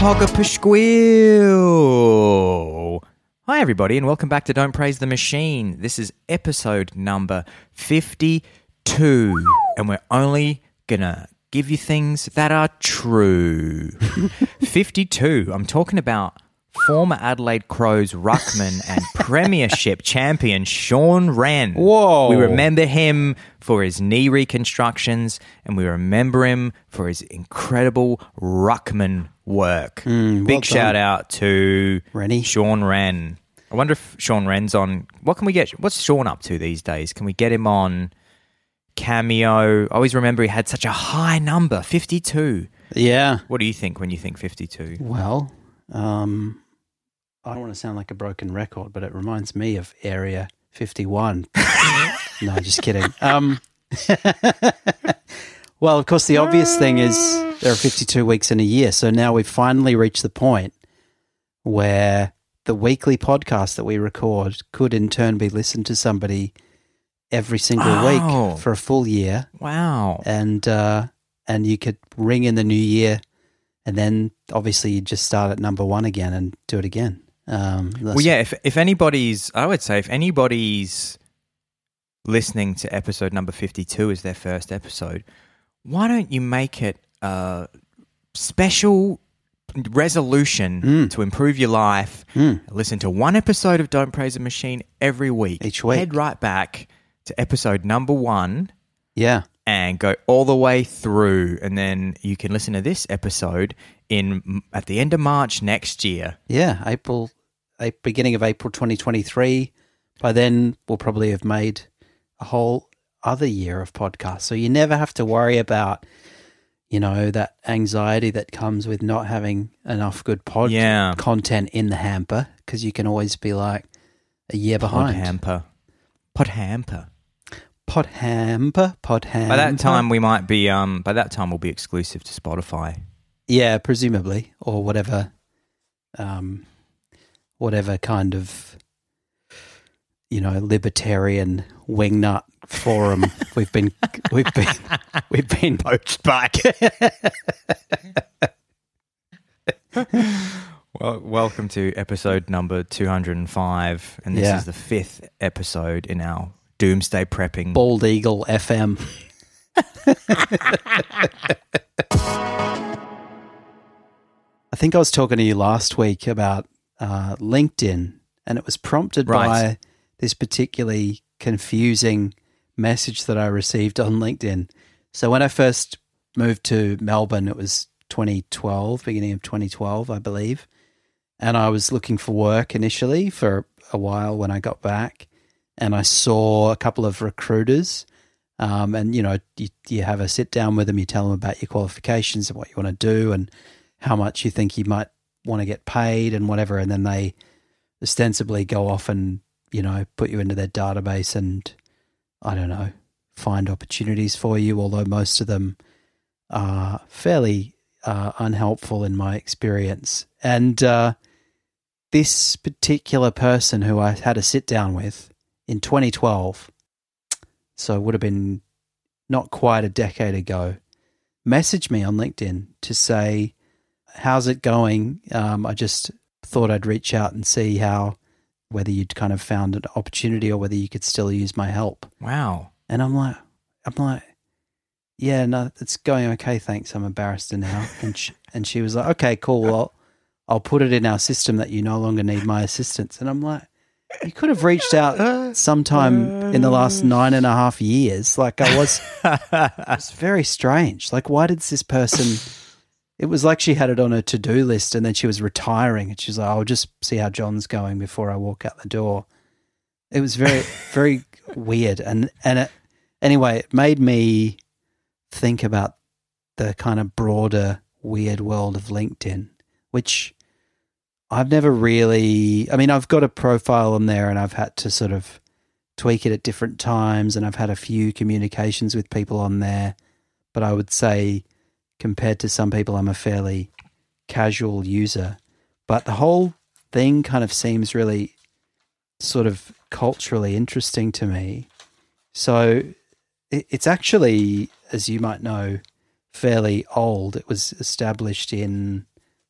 Pogga Hi, everybody, and welcome back to Don't Praise the Machine. This is episode number 52, and we're only gonna give you things that are true. 52, I'm talking about former Adelaide Crows ruckman and premiership champion Shaun Rehn. Whoa. We remember him for his knee reconstructions, and we remember him for his incredible ruckman work. well Big shout out to Rennie. Shaun Rehn. I wonder if Shaun Rehn's on. What can we get? What's Shaun up to these days? Can we get him on Cameo? I always remember he had such a high number, 52. Yeah. What do you think when you think 52? Well, um, I don't want to sound like a broken record, but it reminds me of Area 51. no, just kidding. Um, well, of course, the obvious thing is there are 52 weeks in a year. So now we've finally reached the point where the weekly podcast that we record could in turn be listened to somebody every single Oh. week for a full year. Wow. and uh, and you could ring in the new year, and then obviously you just start at number one again and do it again. Um, Well, yeah. If if anybody's, I would say, if anybody's listening to episode number fifty-two as their first episode, why don't you make it a special resolution Mm. to improve your life? Mm. Listen to one episode of Don't Praise a Machine every week. Each week. Head right back to episode number one yeah, and go all the way through, and then you can listen to this episode in at the end of March next year. yeah. April, a beginning of April 2023. By then, we'll probably have made a whole other year of podcasts. So you never have to worry about, you know, that anxiety that comes with not having enough good pod Yeah. content in the hamper because you can always be like a year behind. Pod hamper. Pod hamper, pod hamper. By that time, we might be. Um, by that time, we'll be exclusive to Spotify. Yeah, presumably, or whatever, um, whatever kind of, you know, libertarian wingnut forum we've been we've been we've been poached by. Well, welcome to episode number two hundred and five, and this Yeah. is the fifth episode in our Doomsday prepping. Bald Eagle FM. I think I was talking to you last week about uh, LinkedIn, and it was prompted Right. by this particularly confusing message that I received on LinkedIn. So when I first moved to Melbourne, it was 2012, beginning of 2012, I believe. And I was looking for work initially for a while when I got back. And I saw a couple of recruiters. Um, and, you know, you, you have a sit down with them, you tell them about your qualifications and what you want to do and how much you think you might want to get paid and whatever. And then they ostensibly go off and, you know, put you into their database and, I don't know, find opportunities for you, although most of them are fairly uh, unhelpful in my experience. And uh, this particular person who I had a sit down with in 2012, so it would have been not quite a decade ago, messaged me on LinkedIn to say, How's it going? Um, I just thought I'd reach out and see how, whether you'd kind of found an opportunity or whether you could still use my help. Wow. And I'm like, I'm like, yeah, no, it's going okay, thanks. I'm a barrister now. And she, and she was like, okay, cool. Well, I'll put it in our system that you no longer need my assistance. And I'm like, you could have reached out sometime in the last uh, nine and a half years. Like I was, it's very strange. Like, why did this person? It was like she had it on her to do list, and then she was retiring, and she's like, "I'll just see how John's going before I walk out the door." It was very, very weird, and and it, anyway, it made me think about the kind of broader weird world of LinkedIn, which I've never really. I mean, I've got a profile on there, and I've had to sort of tweak it at different times, and I've had a few communications with people on there, but I would say compared to some people, I'm a fairly casual user. But the whole thing kind of seems really sort of culturally interesting to me. So it's actually, as you might know, fairly old. It was established in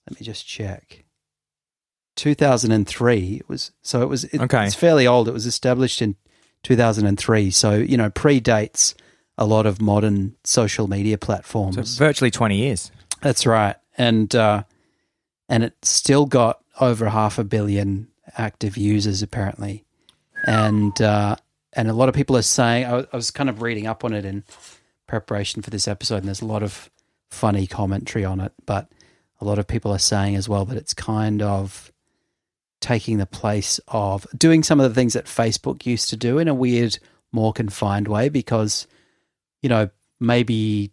Let me just check. 2003 it was so it was it, Okay. it's fairly old it was established in 2003 so you know predates a lot of modern social media platforms So virtually 20 years. that's right and uh and it still got over half a billion active users apparently and uh and a lot of people are saying I I was kind of reading up on it in preparation for this episode and there's a lot of funny commentary on it but a lot of people are saying as well that it's kind of taking the place of doing some of the things that Facebook used to do in a weird, more confined way because, you know, maybe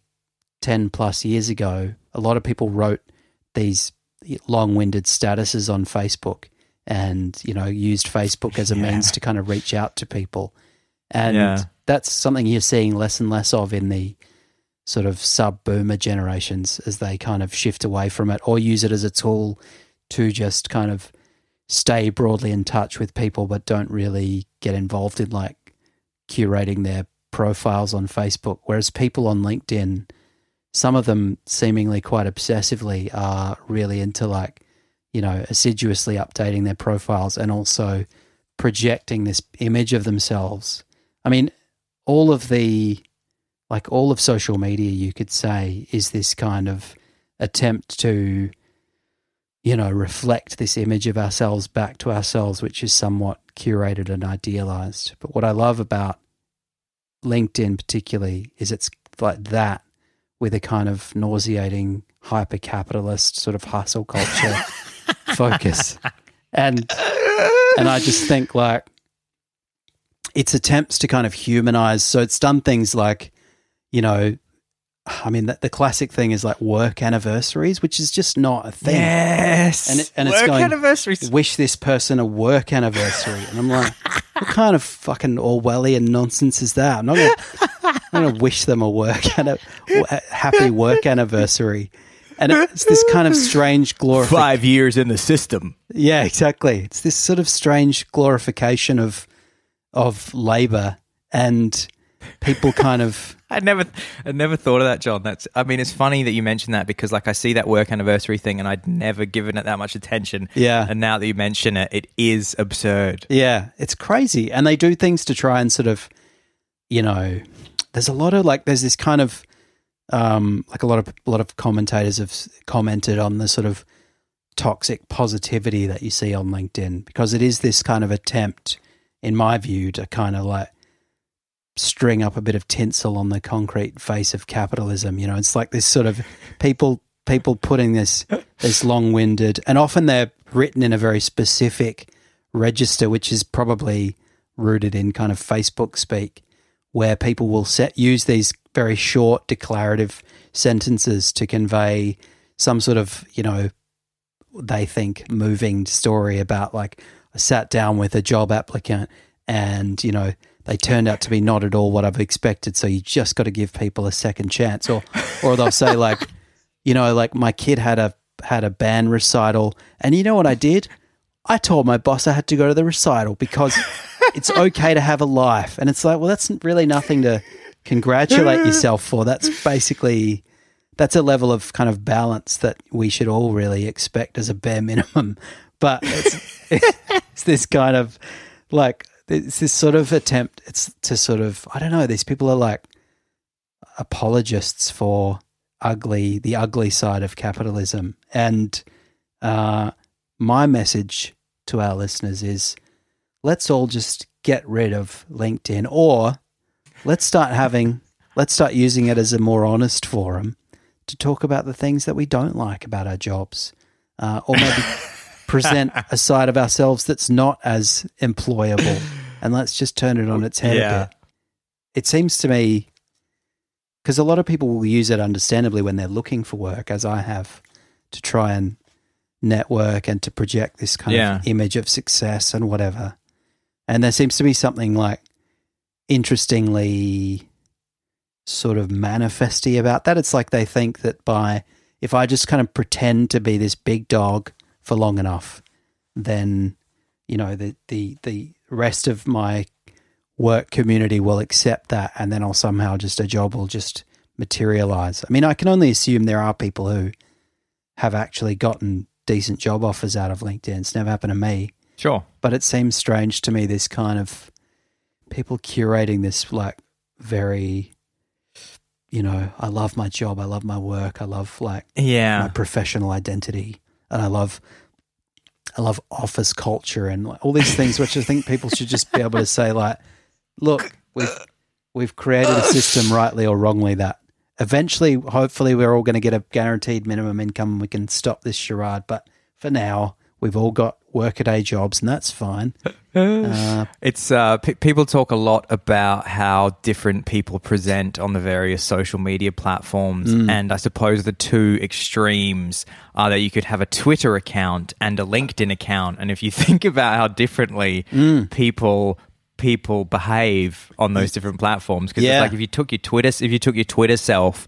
10 plus years ago, a lot of people wrote these long winded statuses on Facebook and, you know, used Facebook as a Yeah. means to kind of reach out to people. And Yeah. that's something you're seeing less and less of in the sort of sub boomer generations as they kind of shift away from it or use it as a tool to just kind of stay broadly in touch with people but don't really get involved in like curating their profiles on Facebook. Whereas people on LinkedIn, some of them seemingly quite obsessively are really into like, you know, assiduously updating their profiles and also projecting this image of themselves. I mean, all of the like all of social media you could say is this kind of attempt to you know reflect this image of ourselves back to ourselves which is somewhat curated and idealized. But what i love about linkedin particularly is it's like that with a kind of nauseating hyper capitalist sort of hustle culture focus. And and i just think like its attempts to kind of humanize. So it's done things like you know i mean the, the classic thing is like work anniversaries which is just not a thing Yes. And it- and it's Work going- anniversaries. wish this person a work anniversary and i'm like what kind of fucking orwellian nonsense is that i'm not gonna, I'm gonna wish them a work and a happy work anniversary and it's this kind of strange glorification Five years in the system. yeah, exactly. It's this sort of strange glorification of of labor and people kind of I never, I never thought of that, John. That's, I mean, it's funny that you mentioned that because, like, I see that work anniversary thing, and I'd never given it that much attention. Yeah. and now that you mention it, it is absurd. yeah, it's crazy. And they do things to try and sort of you know, there's a lot of like there's this kind of um like a lot of a lot of commentators have commented on the sort of toxic positivity that you see on LinkedIn because it is this kind of attempt in my view to kind of like string up a bit of tinsel on the concrete face of capitalism you know? It's like this sort of people people putting this this long-winded and often they're written in a very specific register which is probably rooted in kind of Facebook speak where people will set use these very short declarative sentences to convey some sort of you know they think moving story about like I sat down with a job applicant and you know they turned out to be not at all what I've expected so you just got to give people a second chance. Or or they'll say like you know like my kid had a had a band recital. And you know what I did? I told my boss I had to go to the recital because it's okay to have a life. And it's like well that's really nothing to congratulate yourself for. That's basically that's a level of kind of balance that we should all really expect as a bare minimum. But it's, it's this kind of like it's this sort of attempt. It's to sort of I don't know. These people are like apologists for ugly, the ugly side of capitalism. And uh, my message to our listeners is: let's all just get rid of LinkedIn, or let's start having, let's start using it as a more honest forum to talk about the things that we don't like about our jobs, uh, or maybe present a side of ourselves that's not as employable. And let's just turn it on its head Yeah. a bit. It seems to me because a lot of people will use it understandably when they're looking for work, as I have, to try and network and to project this kind Yeah. of image of success and whatever. And there seems to be something like interestingly sort of manifesty about that. It's like they think that by if I just kind of pretend to be this big dog for long enough, then you know the the the rest of my work community will accept that, and then I'll somehow just a job will just materialize. I mean, I can only assume there are people who have actually gotten decent job offers out of LinkedIn. It's never happened to me, Sure. but it seems strange to me this kind of people curating this like very you know, I love my job, I love my work, I love like yeah. my professional identity and I love I love office culture and all these things which I think people should just be able to say like look we've we've created a system rightly or wrongly that eventually hopefully we're all going to get a guaranteed minimum income and we can stop this charade. But for now we've all got workaday jobs and that's fine. Uh, It's uh, p- people talk a lot about how different people present on the various social media platforms, and I suppose the two extremes are that you could have a Twitter account and a LinkedIn account, and if you think about how differently people people behave on those different platforms, because Yeah. it's like if you took your Twitter if you took your Twitter self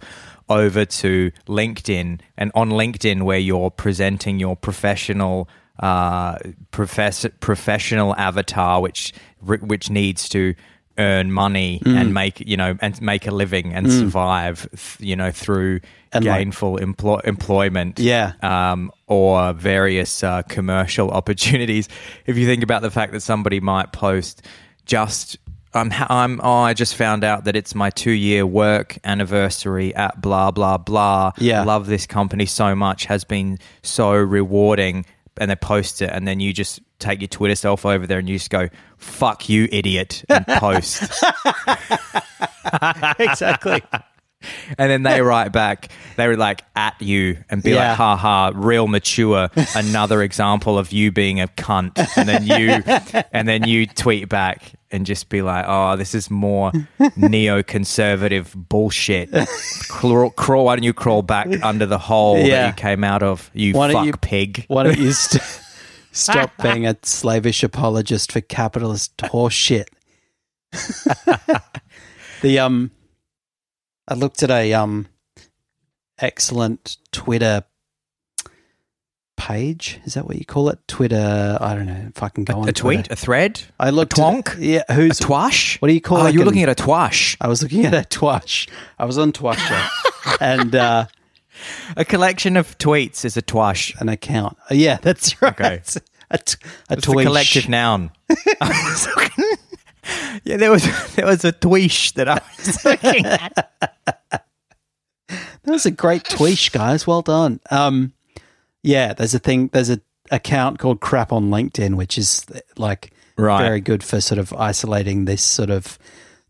over to LinkedIn, and on LinkedIn where you're presenting your professional uh, profess- professional avatar, which which needs to earn money Mm. and make you know and make a living and survive, you know, through And, like- gainful emplo- employment, Yeah. um, or various uh, commercial opportunities. If you think about the fact that somebody might post just. I'm, I'm, oh, I just found out that it's my two year work anniversary at blah, blah, blah. Yeah. Love this company so much, has been so rewarding. And they post it, and then you just take your Twitter self over there and you just go, fuck you, idiot, and post. exactly and then they write back, they were like at you and be Yeah. like, ha ha, real mature. Another example of you being a cunt. And then you, and then you tweet back and just be like, oh, this is more neoconservative bullshit. Crawl, crawl, why don't you crawl back under the hole Yeah. that you came out of, you Why fuck you- pig? Why don't you st- stop being a slavish apologist for capitalist horseshit? the um, I looked at a um, excellent Twitter page. Is that what you call it? Twitter. I don't know. If I can go on A tweet, Twitter. a thread, I looked. twonk? At, yeah. a Who's twash? What do you call Oh, it? you're looking at a twash. I was looking at a twash. I was on Twasher, and uh, A collection of tweets is a twash. an account. Uh, yeah, that's right. Okay. A, t- a It's a collective noun. yeah, there was there was a tweesh that I was looking at. That was a great tweesh, guys. Well done. Um, yeah, there's a thing. There's a account called Crap on LinkedIn, which is like Right. very good for sort of isolating this sort of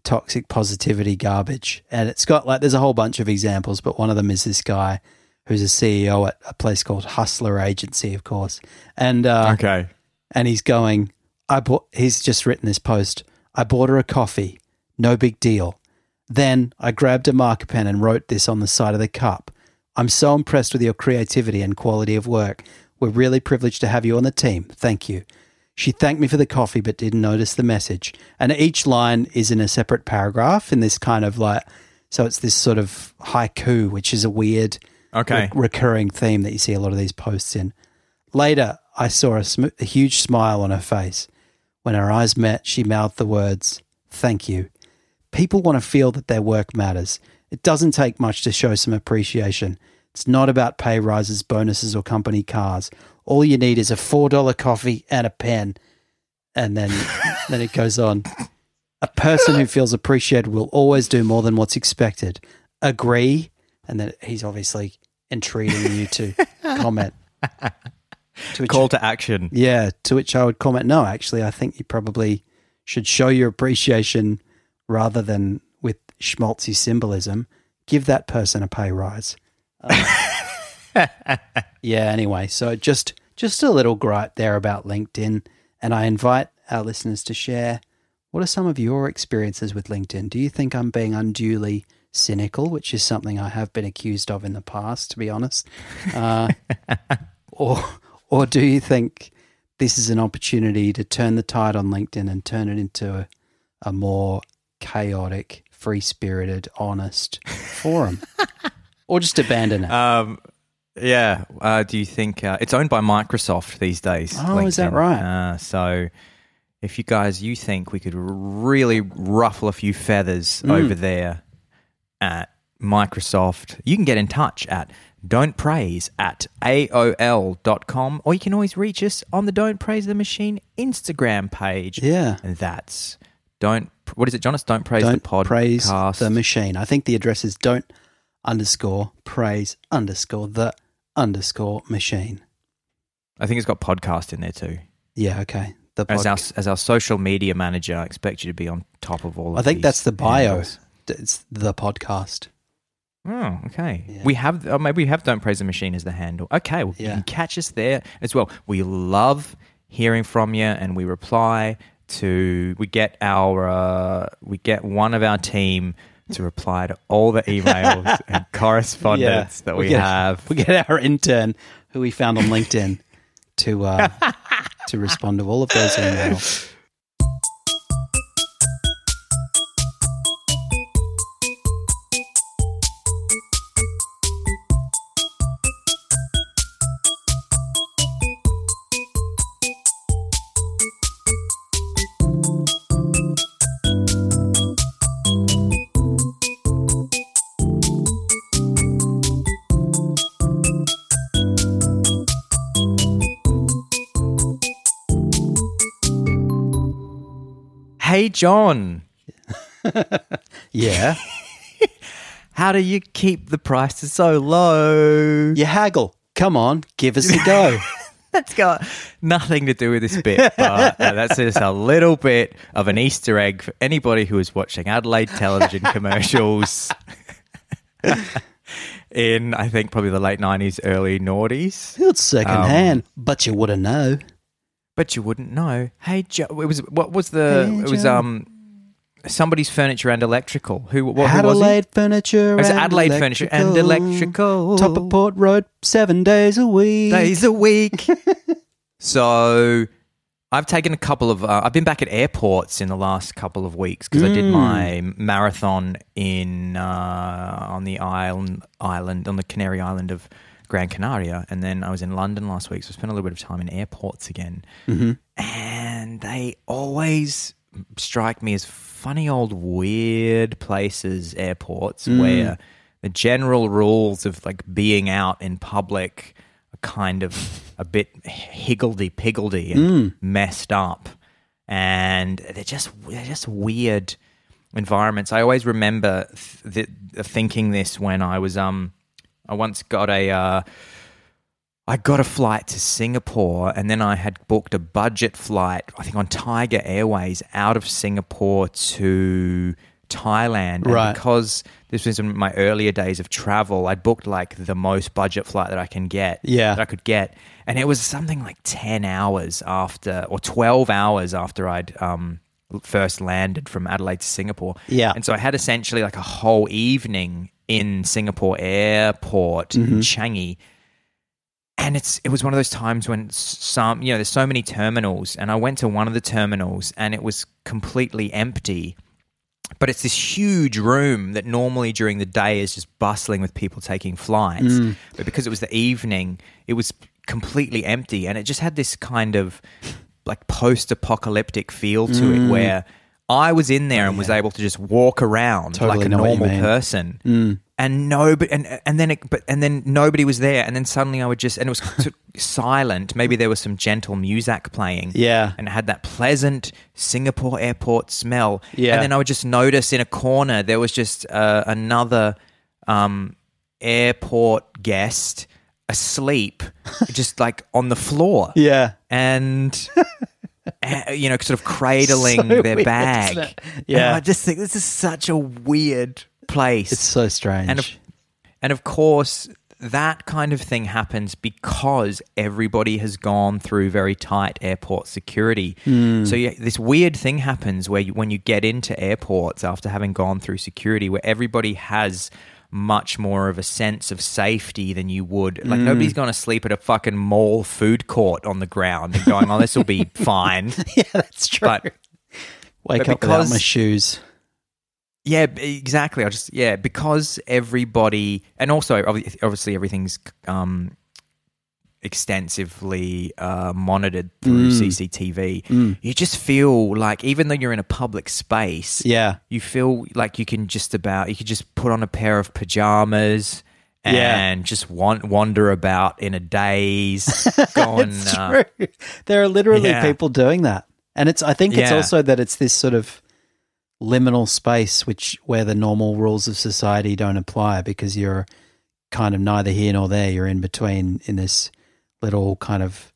toxic positivity garbage. And it's got like there's a whole bunch of examples, but one of them is this guy who's a CEO at a place called Hustler Agency, of course, and uh, Okay. and he's going, I bought, he's just written this post. I bought her a coffee. No big deal. Then I grabbed a marker pen and wrote this on the side of the cup. I'm so impressed with your creativity and quality of work. We're really privileged to have you on the team. Thank you. She thanked me for the coffee but didn't notice the message. And each line is in a separate paragraph in this kind of like, so it's this sort of haiku, which is a weird Okay. re- recurring theme that you see a lot of these posts in. Later, I saw a, sm- a huge smile on her face. When our eyes met, she mouthed the words, Thank you. People want to feel that their work matters. It doesn't take much to show some appreciation. It's not about pay rises, bonuses, or company cars. All you need is a $4 coffee and a pen. And then, then it goes on. A person who feels appreciated will always do more than what's expected. Agree? And then he's obviously entreating you to comment. To which, Call to action. yeah, to which I would comment, no, actually, I think you probably should show your appreciation rather than with schmaltzy symbolism. Give that person a pay rise. Um, yeah, anyway, so just just a little gripe there about LinkedIn. And I invite our listeners to share what are some of your experiences with LinkedIn? Do you think I'm being unduly cynical, which is something I have been accused of in the past, to be honest? Uh, or, or do you think this is an opportunity to turn the tide on LinkedIn and turn it into a, a more chaotic, free spirited, honest forum? or just abandon it? Um, yeah. Uh, do you think uh, it's owned by Microsoft these days? Oh, is that right? Uh, so, if you guys you think we could really ruffle a few feathers Mm. over there at Microsoft, you can get in touch at don't praise at AOL.com, or you can always reach us on the Don't Praise the Machine Instagram page. Yeah. And that's don't, what is it, Jonas? Don't praise Don't the podcast. praise the machine. I think the address is don't underscore praise underscore the underscore machine. I think it's got podcast in there too. Yeah, okay. The As our, as our social media manager, I expect you to be on top of all of I think that's the bio. handles. It's the podcast. Oh, okay. Yeah. We have, or maybe we have Don't Praise the Machine as the handle. Okay, well, you can catch us there as well. We love hearing from you and we reply to, we get our, uh, we get one of our team to reply to all the emails and correspondence that we, get, have. We get our intern, who we found on LinkedIn, to uh, to respond to all of those emails. Hey, John, Yeah, how do you keep the prices so low? you haggle. Come on, give us a go. That's got nothing to do with this bit, but uh, that's just a little bit of an Easter egg for anybody who is watching Adelaide television commercials in, I think, probably the late 90s, early noughties. It's second Um, hand, but you wouldn't know. But you wouldn't know. Hey, Joe, it was, what was the, Hey, it was, um, somebody's furniture and electrical. Who, what, who was Adelaide furniture. it? It was Adelaide furniture and electrical. Top of Port Road, seven days a week. days a week. so I've taken a couple of. Uh, I've been back at airports in the last couple of weeks because I did Mm. my marathon in uh, on the island island on the Canary Island of Gran Canaria, and then I was in London last week. So I spent a little bit of time in airports again, Mm-hmm. and they always strike me as funny old weird places airports Mm. where the general rules of like being out in public are kind of a bit higgledy piggledy and Mm. messed up and they're just they're just weird environments i always remember th- th- thinking this when i was um i once got a uh I got a flight to Singapore and then I had booked a budget flight, I think on Tiger Airways, out of Singapore to Thailand. And Right. because this was in my earlier days of travel, I booked like the most budget flight that I can get. Yeah. That I could get. And it was something like 10 hours after, or 12 hours after I'd um, first landed from Adelaide to Singapore. Yeah. And so I had essentially like a whole evening in Singapore airport in Changi. And it's it was one of those times when some you know there's so many terminals and i went to one of the terminals and it was completely empty. But it's this huge room that normally during the day is just bustling with people taking flights. Mm. But because it was the evening it was completely empty and it just had this kind of like post-apocalyptic feel to it mm. where i was in there and was able to just walk around Totally like a know what you normal mean. person and nobody and and then it, but and then nobody was there and then suddenly I would just and it was sort of silent maybe there was some gentle music playing Yeah. and it had that pleasant Singapore airport smell Yeah. and then I would just notice in a corner there was just uh, another um, airport guest asleep just like on the floor Yeah. and Eh, you know sort of cradling So their weird, bag isn't? And Yeah. I just think this is such a weird place It's so strange. and of, and of course, that kind of thing happens because everybody has gone through very tight airport security. Hmm. So you, this weird thing happens where you, when you get into airports after having gone through security, where everybody has much more of a sense of safety than you would. Like nobody's going to sleep at a fucking mall food court on the ground and going, "Oh, this will be fine." yeah, that's true. But Wake but up without my shoes. Yeah, exactly. I just yeah because everybody and also obviously everything's um, extensively uh, monitored through CCTV. You just feel like even though you're in a public space, Yeah. you feel like you can just about you could just put on a pair of pajamas Yeah. and just wan- wander about in a daze, going. it's uh, true. There are literally yeah. people doing that, and it's. I think it's Yeah. also that it's this sort of liminal space which where the normal rules of society don't apply because you're kind of neither here nor there. You're in between in this little kind of,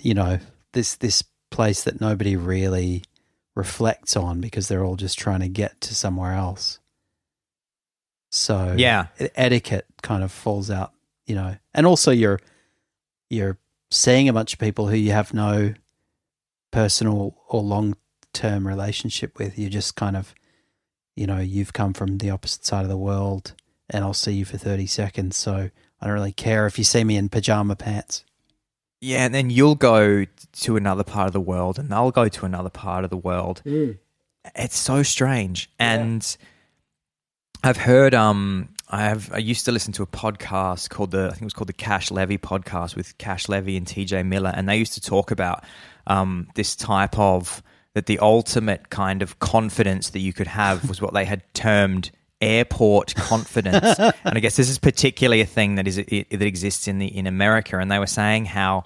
you know, this this place that nobody really reflects on because they're all just trying to get to somewhere else. So Yeah. etiquette kind of falls out, you know, and also you're you're seeing a bunch of people who you have no personal or long term relationship with. You're just kind of, you know, you've come from the opposite side of the world, and I'll see you for thirty seconds. So I don't really care if you see me in pajama pants. Yeah, and then you'll go to another part of the world, and they'll go to another part of the world. It's so strange, and I've heard. Um, I have. I used to listen to a podcast called the. I think it was called the Cash Levy podcast with Cash Levy and T.J. Miller, and they used to talk about um, this type of that the ultimate kind of confidence that you could have was what they had termed airport confidence. and I guess this is particularly a thing that is it, that exists in the in America. And they were saying how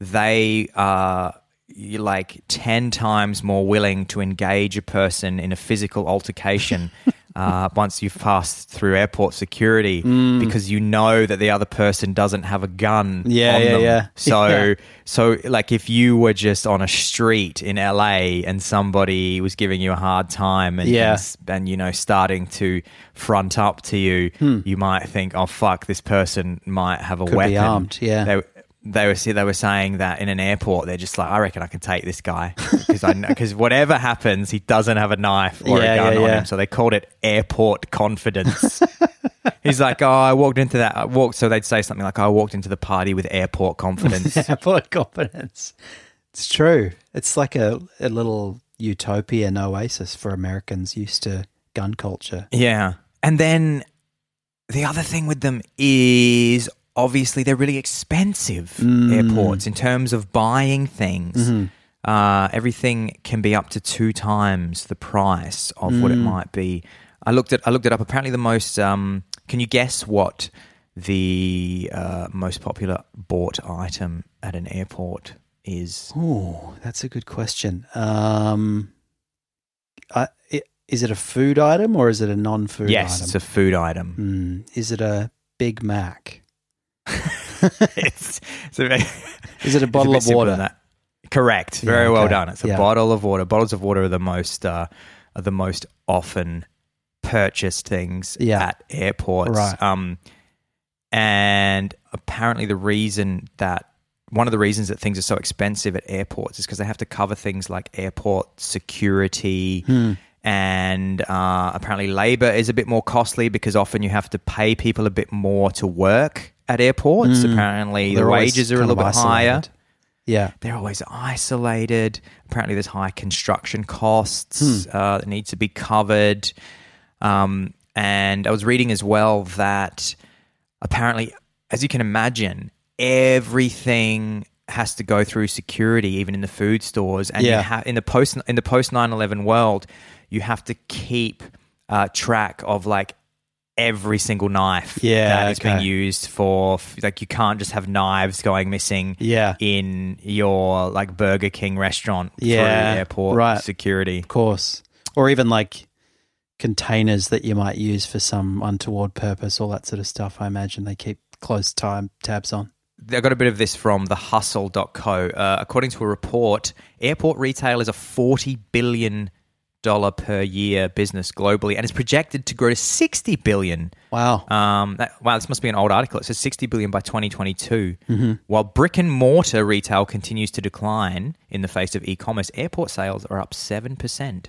they are you're like 10 times more willing to engage a person in a physical altercation uh, once you've passed through airport security because you know that the other person doesn't have a gun Yeah, on yeah, them. yeah. So, Yeah. so like if you were just on a street in LA and somebody was giving you a hard time and, Yeah. and, and, you know, starting to front up to you, you might think, oh, fuck, this person might have a Hmm. Could be weapon. armed, yeah. They, they were they were saying that in an airport they're just like I reckon I can take this guy because I because whatever happens he doesn't have a knife or Yeah, a gun yeah, on yeah. him so they called it airport confidence. He's like, oh, I walked into that. I walked. So they'd say something like, I walked into the party with airport confidence. Airport confidence. It's true. It's like a, a little utopian oasis for Americans used to gun culture. yeah. And then the other thing with them is obviously they're really expensive Mm. airports in terms of buying things. Mm-hmm. Uh, everything can be up to two times the price of what it Mm. might be. I looked at I looked it up. Apparently, the most. Um, can you guess what the uh, most popular bought item at an airport is? Oh, that's a good question. Um, I, i- is it a food item or is it a non-food yes, item? it's a food item. Hmm, is it a Big Mac? it's, it's a, Is it a bottle of water? Correct. Very Yeah, well done. It's a Yeah. bottle of water. Bottles of water are the most uh, are the most often purchased things Yeah. at airports. Right. Um, and apparently, the reason that one of the reasons that things are so expensive at airports is because they have to cover things like airport security. Hmm. And uh, apparently, labor is a bit more costly because often you have to pay people a bit more to work at airports. Apparently, Hmm. They're the wages are a little bit higher. Yeah. they're always isolated. Apparently, there's high construction costs Hmm. uh, that need to be covered. Um, and I was reading as well that apparently, as you can imagine, everything has to go through security, even in the food stores. And Yeah. you ha- in the post in the post 9-11 world, you have to keep uh, track of like every single knife Yeah, that is being okay. used for like you can't just have knives going missing Yeah. in your like Burger King restaurant Yeah, airport right. security. Of course. Or even like containers that you might use for some untoward purpose, all that sort of stuff. I imagine they keep close time tabs on. I got a bit of this from the hustle.co. Uh, according to a report, airport retail is a $40 billion per year business globally and is projected to grow to 60 billion. Wow. Um, that, wow, this must be an old article. It says 60 billion by 2022. While brick and mortar retail continues to decline in the face of e-commerce, airport sales are up 7%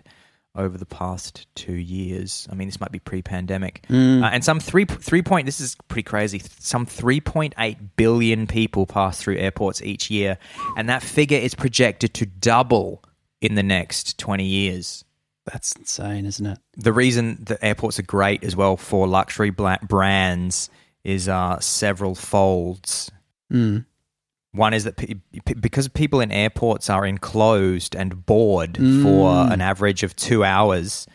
over the past two years. I mean, this might be pre-pandemic. Uh, and some three, three point, this is pretty crazy. Some 3.8 billion people pass through airports each year. And that figure is projected to double in the next 20 years That's insane, isn't it? the reason that airports are great as well for luxury brands is uh, several folds. Mm. One is that pe- because people in airports are enclosed and bored Mm. for an average of two hours,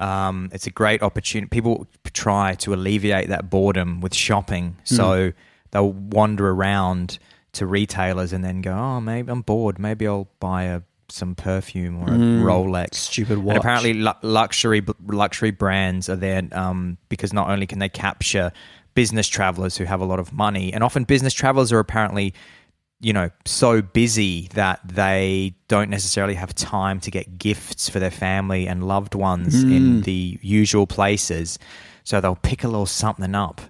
Um, it's a great opportunity. People try to alleviate that boredom with shopping, so they'll wander around to retailers and then go, "Oh, maybe I'm bored. Maybe I'll buy a some perfume or a Rolex." Stupid And apparently, lu- luxury luxury brands are there um, because not only can they capture business travelers who have a lot of money, and often business travelers are apparently, you know, so busy that they don't necessarily have time to get gifts for their family and loved ones in the usual places. So they'll pick a little something up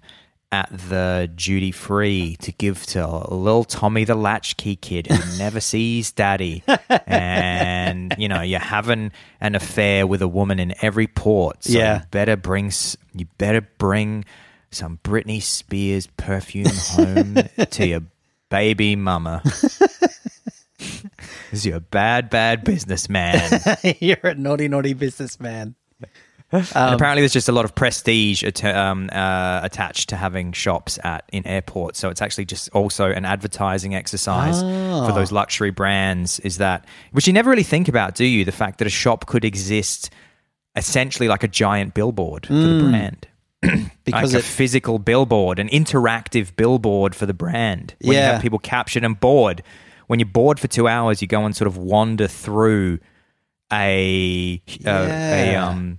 at the duty free to give to little Tommy the latchkey kid who never sees daddy. And, you know, you're having an affair with a woman in every port. So Yeah. you better bring, you better bring some Britney Spears perfume home to your baby mama. Because you're a bad, bad businessman. You're a naughty, naughty businessman. And Um, apparently, there's just a lot of prestige att- um, uh, attached to having shops at in airports. So it's actually just also an advertising exercise Ah. for those luxury brands. Is that which you never really think about, do you? The fact that a shop could exist essentially like a giant billboard for the brand. Mm. Because like a it, physical billboard, an interactive billboard for the brand. When you Yeah. have people captured and bored. When you're bored for two hours, you go and sort of wander through a uh, a um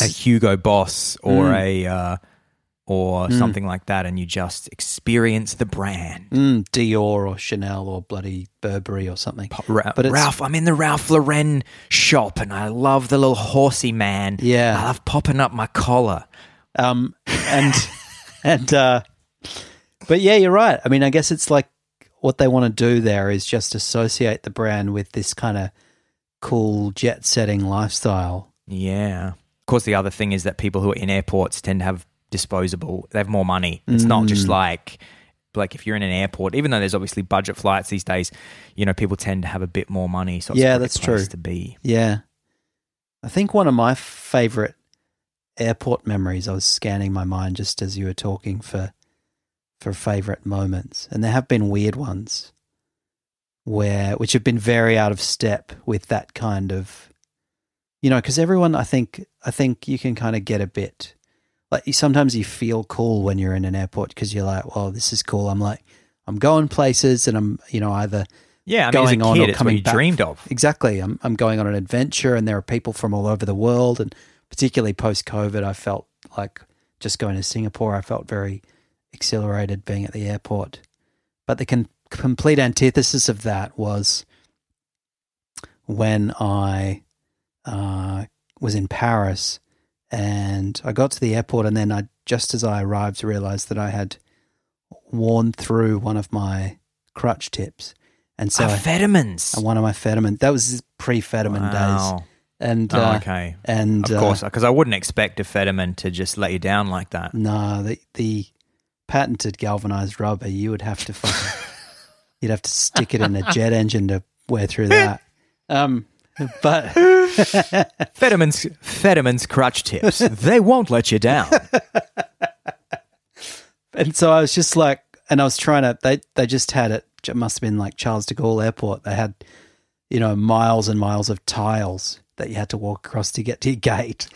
a Hugo Boss or Mm. a uh, or something like that, and you just experience the brand. mm, Dior or Chanel or bloody Burberry or something. Ra- But Ralph, I'm in the Ralph Lauren shop, and I love the little horsey man. Yeah. I love popping up my collar. Um, and and uh, but yeah, you're right. I mean, I guess it's like what they want to do there is just associate the brand with this kind of cool jet setting lifestyle. Yeah. Of course, the other thing is that people who are in airports tend to have disposable. They have more money. It's not just Mm. like like if you're in an airport, even though there's obviously budget flights these days, you know, people tend to have a bit more money. So it's Yeah, that's true. to be. Yeah, I think one of my favorite airport memories. I was scanning my mind just as you were talking for for favorite moments, and there have been weird ones where which have been very out of step with that kind of you know because everyone i think i think you can kind of get a bit like you, sometimes you feel cool when you're in an airport because you're like well this is cool i'm like i'm going places and i'm you know either Yeah, I mean, Going on kid, or coming you back. dreamed of. Exactly. I'm I'm going on an adventure, and there are people from all over the world, and particularly post COVID, I felt like just going to Singapore. I felt very exhilarated being at the airport. But the con- complete antithesis of that was when I uh, was in Paris, and I got to the airport, and then I just as I arrived, realized that I had worn through one of my crutch tips, and so I, Amphetamines. and one of my Fetterman. That was pre-Fetterman days, and Oh, uh, okay. and Of uh, course, because I wouldn't expect a Fetterman to just let you down like that. no, the the patented galvanized rubber. You would have to fucking, you'd have to stick it in a jet engine to wear through that. Um, but Fetterman's Fetterman's crutch tips. they won't let you down. and so I was just like, and I was trying to. They they just had it. It must have been like Charles de Gaulle Airport. They had, you know, miles and miles of tiles that you had to walk across to get to your gate.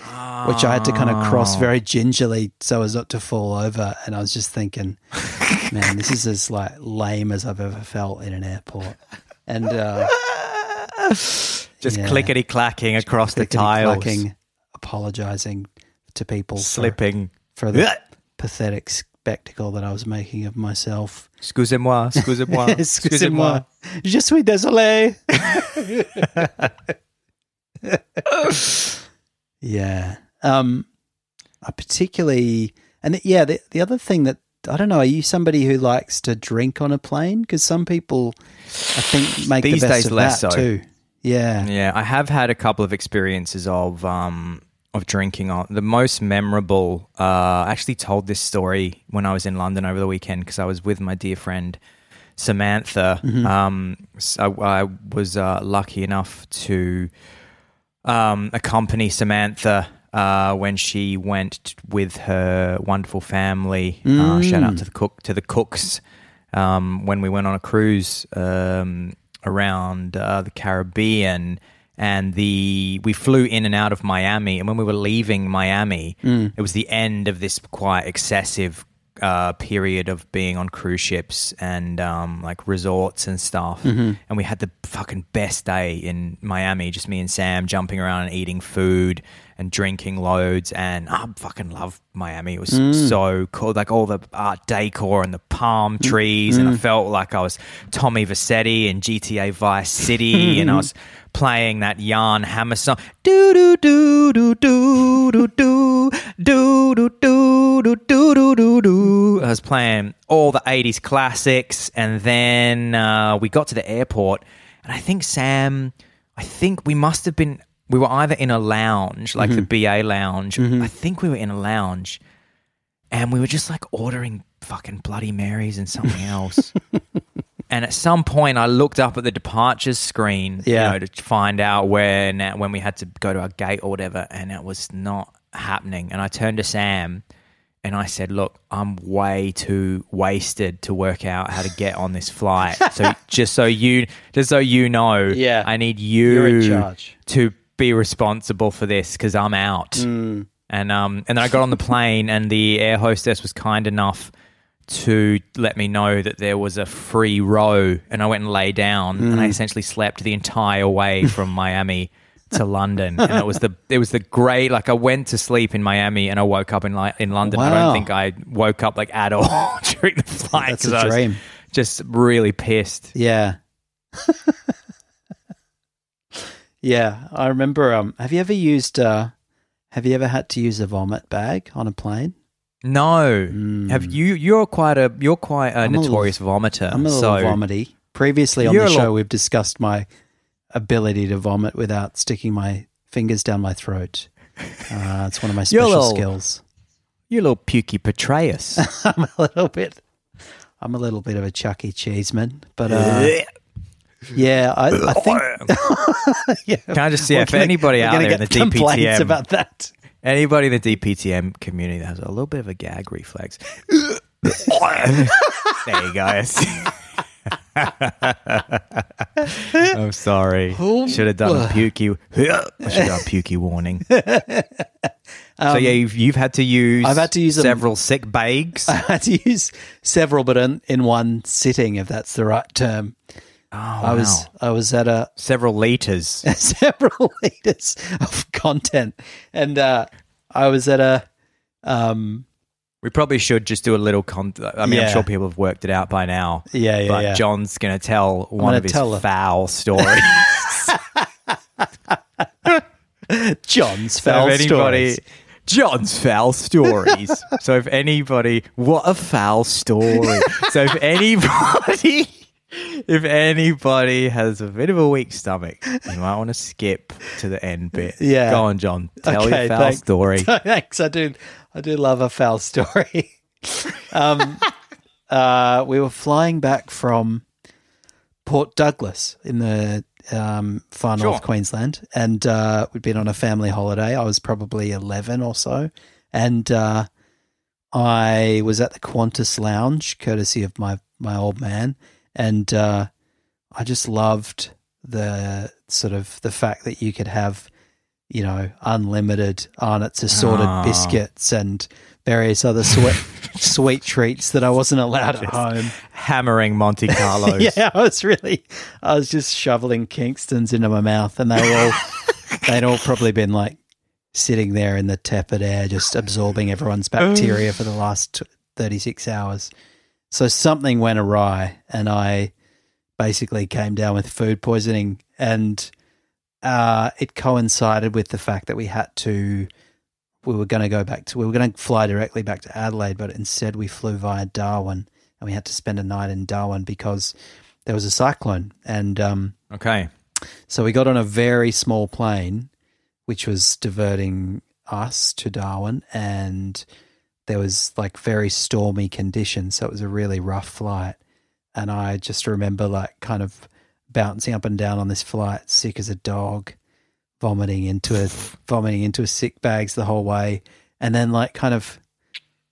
which I had to kind of Oh. cross very gingerly so as not to fall over. And I was just thinking, man, this is as like lame as I've ever felt in an airport. And uh, Just Yeah. clickety clacking across the tiles, apologizing to people for, slipping. for the pathetic spectacle that I was making of myself. Excusez-moi, excusez-moi, Excusez-moi. Je suis désolé. yeah. Um, I particularly, and yeah, the, the other thing that I don't know, are you somebody who likes to drink on a plane? Because some people, I think, make These the best days of less that so. too. Yeah. Yeah, I have had a couple of experiences of um of drinking on the most memorable. Uh, I actually told this story when I was in London over the weekend because I was with my dear friend Samantha. Um, so I was uh, lucky enough to um, accompany Samantha uh, when she went with her wonderful family. Uh, shout out to the cook to the cooks um, when we went on a cruise um, around uh, the Caribbean. and the we flew in and out of Miami. And when we were leaving Miami, it was the end of this quite excessive uh, period of being on cruise ships and um, like resorts and stuff. Mm-hmm. And we had the fucking best day in Miami, just me and Sam jumping around and eating food and drinking loads. And I fucking love Miami. It was mm. so cool. Like all the art deco and the palm mm. trees. Mm. And I mm. felt like I was Tommy Vercetti in GTA Vice City. and I was playing that Jan Hammer song. Do, do, do, do, do, do, do, do, was playing all the '80s classics, and then uh, we got to the airport, and I think Sam, I think we must have been. We were either in a lounge, like the BA lounge. I think we were in a lounge, and we were just like ordering fucking Bloody Marys and something else. And at some point, I looked up at the departures screen, Yeah. you know, to find out when when we had to go to our gate or whatever, and it was not happening. And I turned to Sam, and I said, "Look, I'm way too wasted to work out how to get on this flight. so just so you, just so you know, Yeah. I need you You're in charge. to be responsible for this because I'm out." Mm. And um, and then I got on the plane, and the air hostess was kind enough to let me know that there was a free row, and I went and lay down, and Mm. I essentially slept the entire way from Miami to London, and it was the it was the great. Like I went to sleep in Miami, and I woke up in like in London. I don't think I woke up like at all during the flight. That's a I was dream. Just really pissed. Yeah. yeah, I remember. Um, have you ever used? Uh, have you ever had to use a vomit bag on a plane? No, have you? You're quite a you're quite a Mm. I'm a little- notorious vomiter. I'm a little so vomity. Previously on the show, little- we've discussed my ability to vomit without sticking my fingers down my throat. Uh, it's one of my special little- skills. you're a little pukey Petraeus. I'm a little bit. I'm a little bit of a Chuck E. Cheeseman, but uh, yeah, I, I think. yeah, Can I just see if anybody out there in the DPTM about that. Anybody in the DPTM community that has a little bit of a gag reflex. there you go. I'm sorry. Should have done a pukey. Should have done a pukey warning. so yeah, you've, you've had to use. Um, I've had to use several sick bags. I had to use several, but in, in one sitting, if that's the right term. Oh, I was wow. I was at a several liters. several liters of content, and uh, I was at a um, We probably should just do a little. Con- I mean, Yeah. I'm sure people have worked it out by now. Yeah, yeah, But yeah. John's going to tell one of his foul stories. John's foul if anybody, stories. John's foul stories. so if anybody, what a foul story. so if anybody, if anybody has a bit of a weak stomach, you might want to skip to the end bit. Yeah. Go on, John. Tell Okay, your foul thanks. story. Thanks. I do. I do love a foul story. um, uh, we were flying back from Port Douglas in the um, far north Sure. Queensland, and uh, we'd been on a family holiday. I was probably eleven or so, and uh, I was at the Qantas Lounge, courtesy of my my old man, and uh, I just loved the sort of the fact that you could have, you know, unlimited Arnott's assorted Ah. biscuits and various other sweet sweet treats that I wasn't allowed at home. Hammering Monte Carlos. Yeah, I was really, I was just shoveling Kingstons into my mouth, and they were all, they'd all probably been like sitting there in the tepid air, just absorbing everyone's bacteria for the last t- 36 hours. So something went awry, and I basically came down with food poisoning, and uh, it coincided with the fact that we had to. We were going to go back to. We were going to fly directly back to Adelaide, but instead we flew via Darwin, and we had to spend a night in Darwin because there was a cyclone, and um, Okay. so we got on a very small plane, which was diverting us to Darwin, and there was like very stormy conditions. So it was a really rough flight. And I just remember like kind of bouncing up and down on this flight, sick as a dog, vomiting into a vomiting into a sick bags the whole way, and then like kind of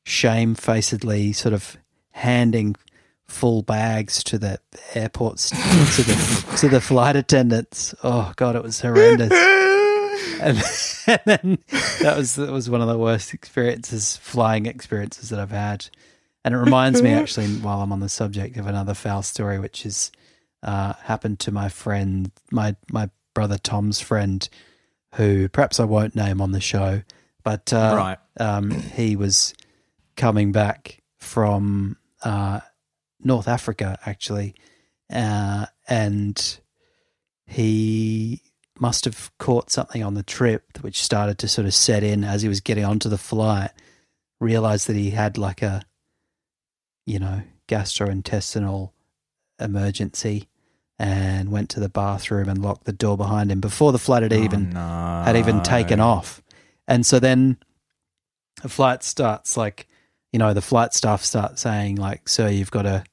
shamefacedly sort of handing full bags to the airports to the to the flight attendants. Oh god, it was horrendous. And, and then that was that was one of the worst experiences, flying experiences that I've had. And it reminds me actually, while I'm on the subject, of another foul story, which is uh, happened to my friend, my my brother Tom's friend, who perhaps I won't name on the show, but uh, Right. um, he was coming back from uh, North Africa actually, uh, and he must have caught something on the trip, which started to sort of set in as he was getting onto the flight. Realized that he had like a, you know, gastrointestinal emergency, and went to the bathroom and locked the door behind him before the flight had even Oh, no. had even taken off. And so then the flight starts like, you know, the flight staff start saying like, "Sir, you've got to,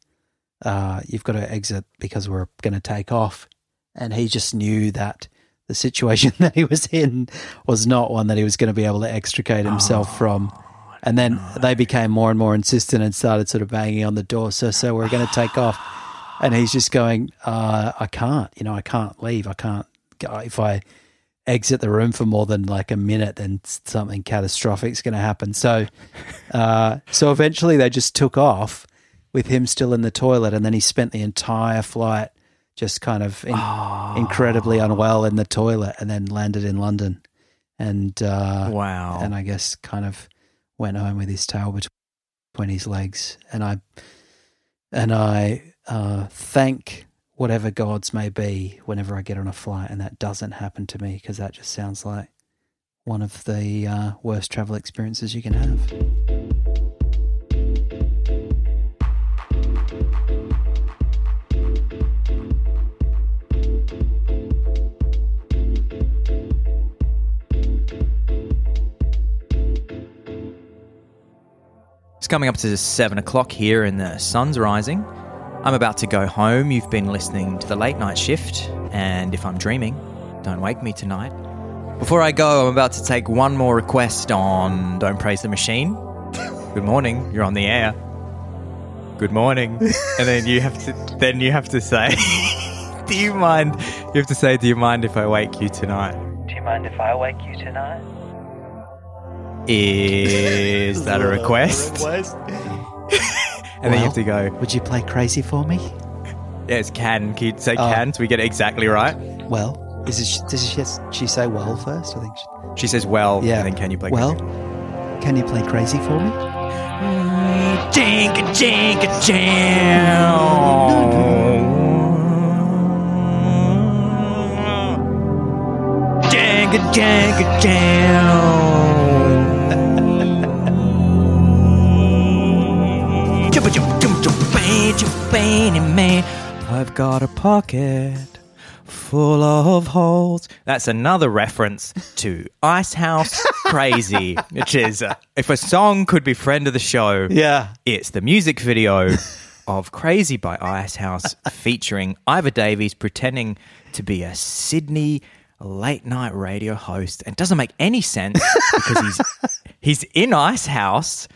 uh, you've got to exit because we're going to take off." And he just knew that the situation that he was in was not one that he was going to be able to extricate himself from. And then they became more and more insistent and started sort of banging on the door. So, so we're going to take off. And he's just going, uh, I can't, you know, I can't leave. I can't, go. if I exit the room for more than like a minute, then something catastrophic is going to happen. So, uh, so eventually they just took off with him still in the toilet. And then he spent the entire flight just kind of in, incredibly unwell in the toilet and then landed in London. And, uh, Wow. and I guess kind of went home with his tail between his legs. And I and I uh, thank whatever gods may be whenever I get on a flight, and that doesn't happen to me because that just sounds like one of the uh, worst travel experiences you can have. Coming up to seven o'clock here and the sun's rising. I'm about to go home. You've been listening to the late night shift, and if I'm dreaming, don't wake me tonight. Before I go, I'm about to take one more request on Don't Praise the Machine. Good morning, you're on the air. Good morning. and then you have to then you have to say Do you mind you have to say, Do you mind if I wake you tonight? Do you mind if I wake you tonight? Is that a request? And then you have to go, Would you play crazy for me? Yes, can. Can you say Oh. can so we get it exactly right? Well, is it, does she, she say well first? I think. She, She says, well, yeah. and then can you play well? Can you play crazy for me? Jinka, jinka, jam. Jinka, jinka, jam. Bang, jump, bang, man. I've got a pocket full of holes. That's another reference to Icehouse Crazy, which is uh, if a song could be friend of the show, Yeah. it's the music video of Crazy by Icehouse featuring Iva Davies pretending to be a Sydney late night radio host. And doesn't make any sense because he's he's in Icehouse.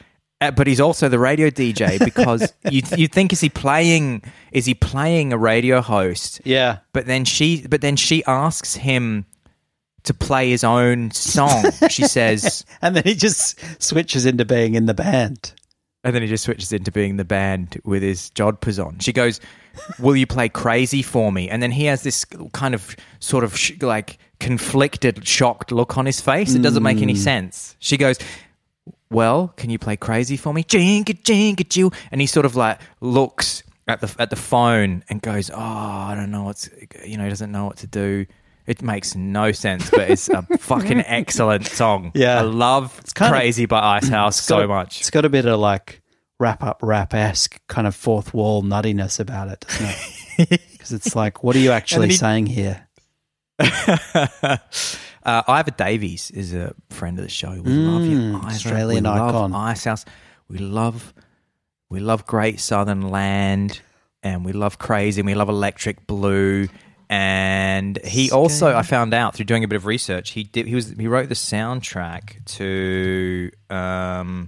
Uh, But he's also the radio DJ because you you think is he playing is he playing a radio host? Yeah. But then she but then she asks him to play his own song. she says And then he just switches into being in the band. And then he just switches into being the band with his jodhpurs on. She goes, "Will you play crazy for me?" And then he has this kind of sort of sh- like conflicted, shocked look on his face. It doesn't make any sense. She goes, "Well, can you play crazy for me?" Jinka jinka jill. And he sort of like looks at the at the phone and goes, "Oh, I don't know what's you know, he doesn't know what to do." It makes no sense, but it's a fucking excellent song. Yeah. I love of- Crazy by Icehouse so a- much. It's got a bit of like wrap up rap esque kind of fourth wall nuttiness about it, doesn't it? Because it's like, what are you actually he- saying here? uh, Iva Davies is a friend of the show. We love you, Mm, Iva. Australian we icon. Love Icehouse. We love, we love Great Southern Land, and we love Crazy, and we love Electric Blue. And he also, I found out through doing a bit of research, he did. He was he wrote the soundtrack to um,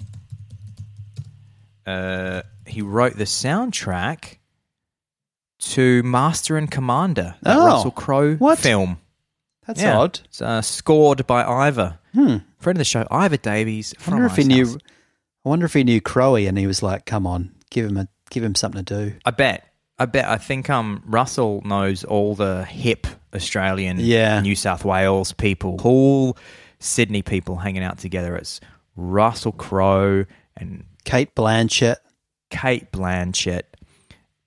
uh, he wrote the soundtrack to Master and Commander, that Oh, Russell Crowe film. That's Yeah. odd. It's uh, scored by Iva. Hmm. Friend of the show, Iva Davies. I wonder if he knew. House. I wonder if he knew Crowe, and he was like, "Come on, give him a give him something to do." I bet. I bet. I think um Russell knows all the hip Australian, Yeah. New South Wales people, cool Sydney people hanging out together. It's Russell Crowe and Cate Blanchett. Cate Blanchett.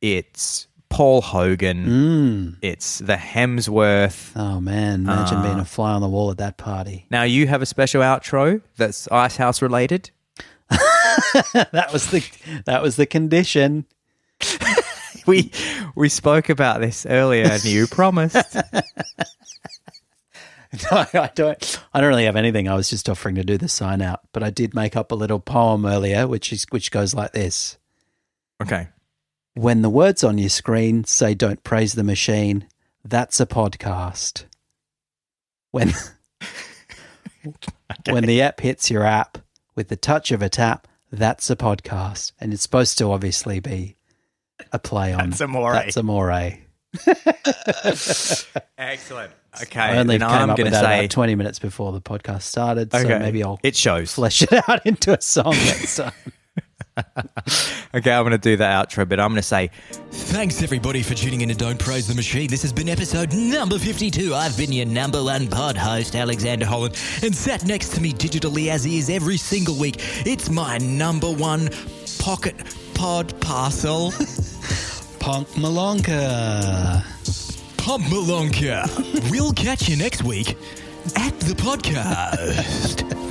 It's Paul Hogan. Mm. It's the Hemsworth. Oh man, imagine Ah. being a fly on the wall at that party. Now you have a special outro that's Icehouse related. that was the that was the condition. We we spoke about this earlier, and you promised. No, I don't. I don't really have anything. I was just offering to do the sign out, but I did make up a little poem earlier, which is which goes like this: Okay. When the words on your screen say "Don't praise the machine," that's a podcast. When when the app hits your app with the touch of a tap, that's a podcast, and it's supposed to obviously be a play on That's amore. That's amore. Excellent. Okay. I only came I'm up with that say about twenty minutes before the podcast started, Okay. so maybe I'll it shows. flesh it out into a song next time. Okay, I'm going to do the outro, but I'm going to say Thanks everybody for tuning in to Don't Praise the Machine. This has been episode number 52. I've been your number one pod host, Alexander Holland, and sat next to me digitally as he is every single week. It's my number one pocket pod parcel, Punk Malonka. Pump Malonka. We'll catch you next week at the podcast.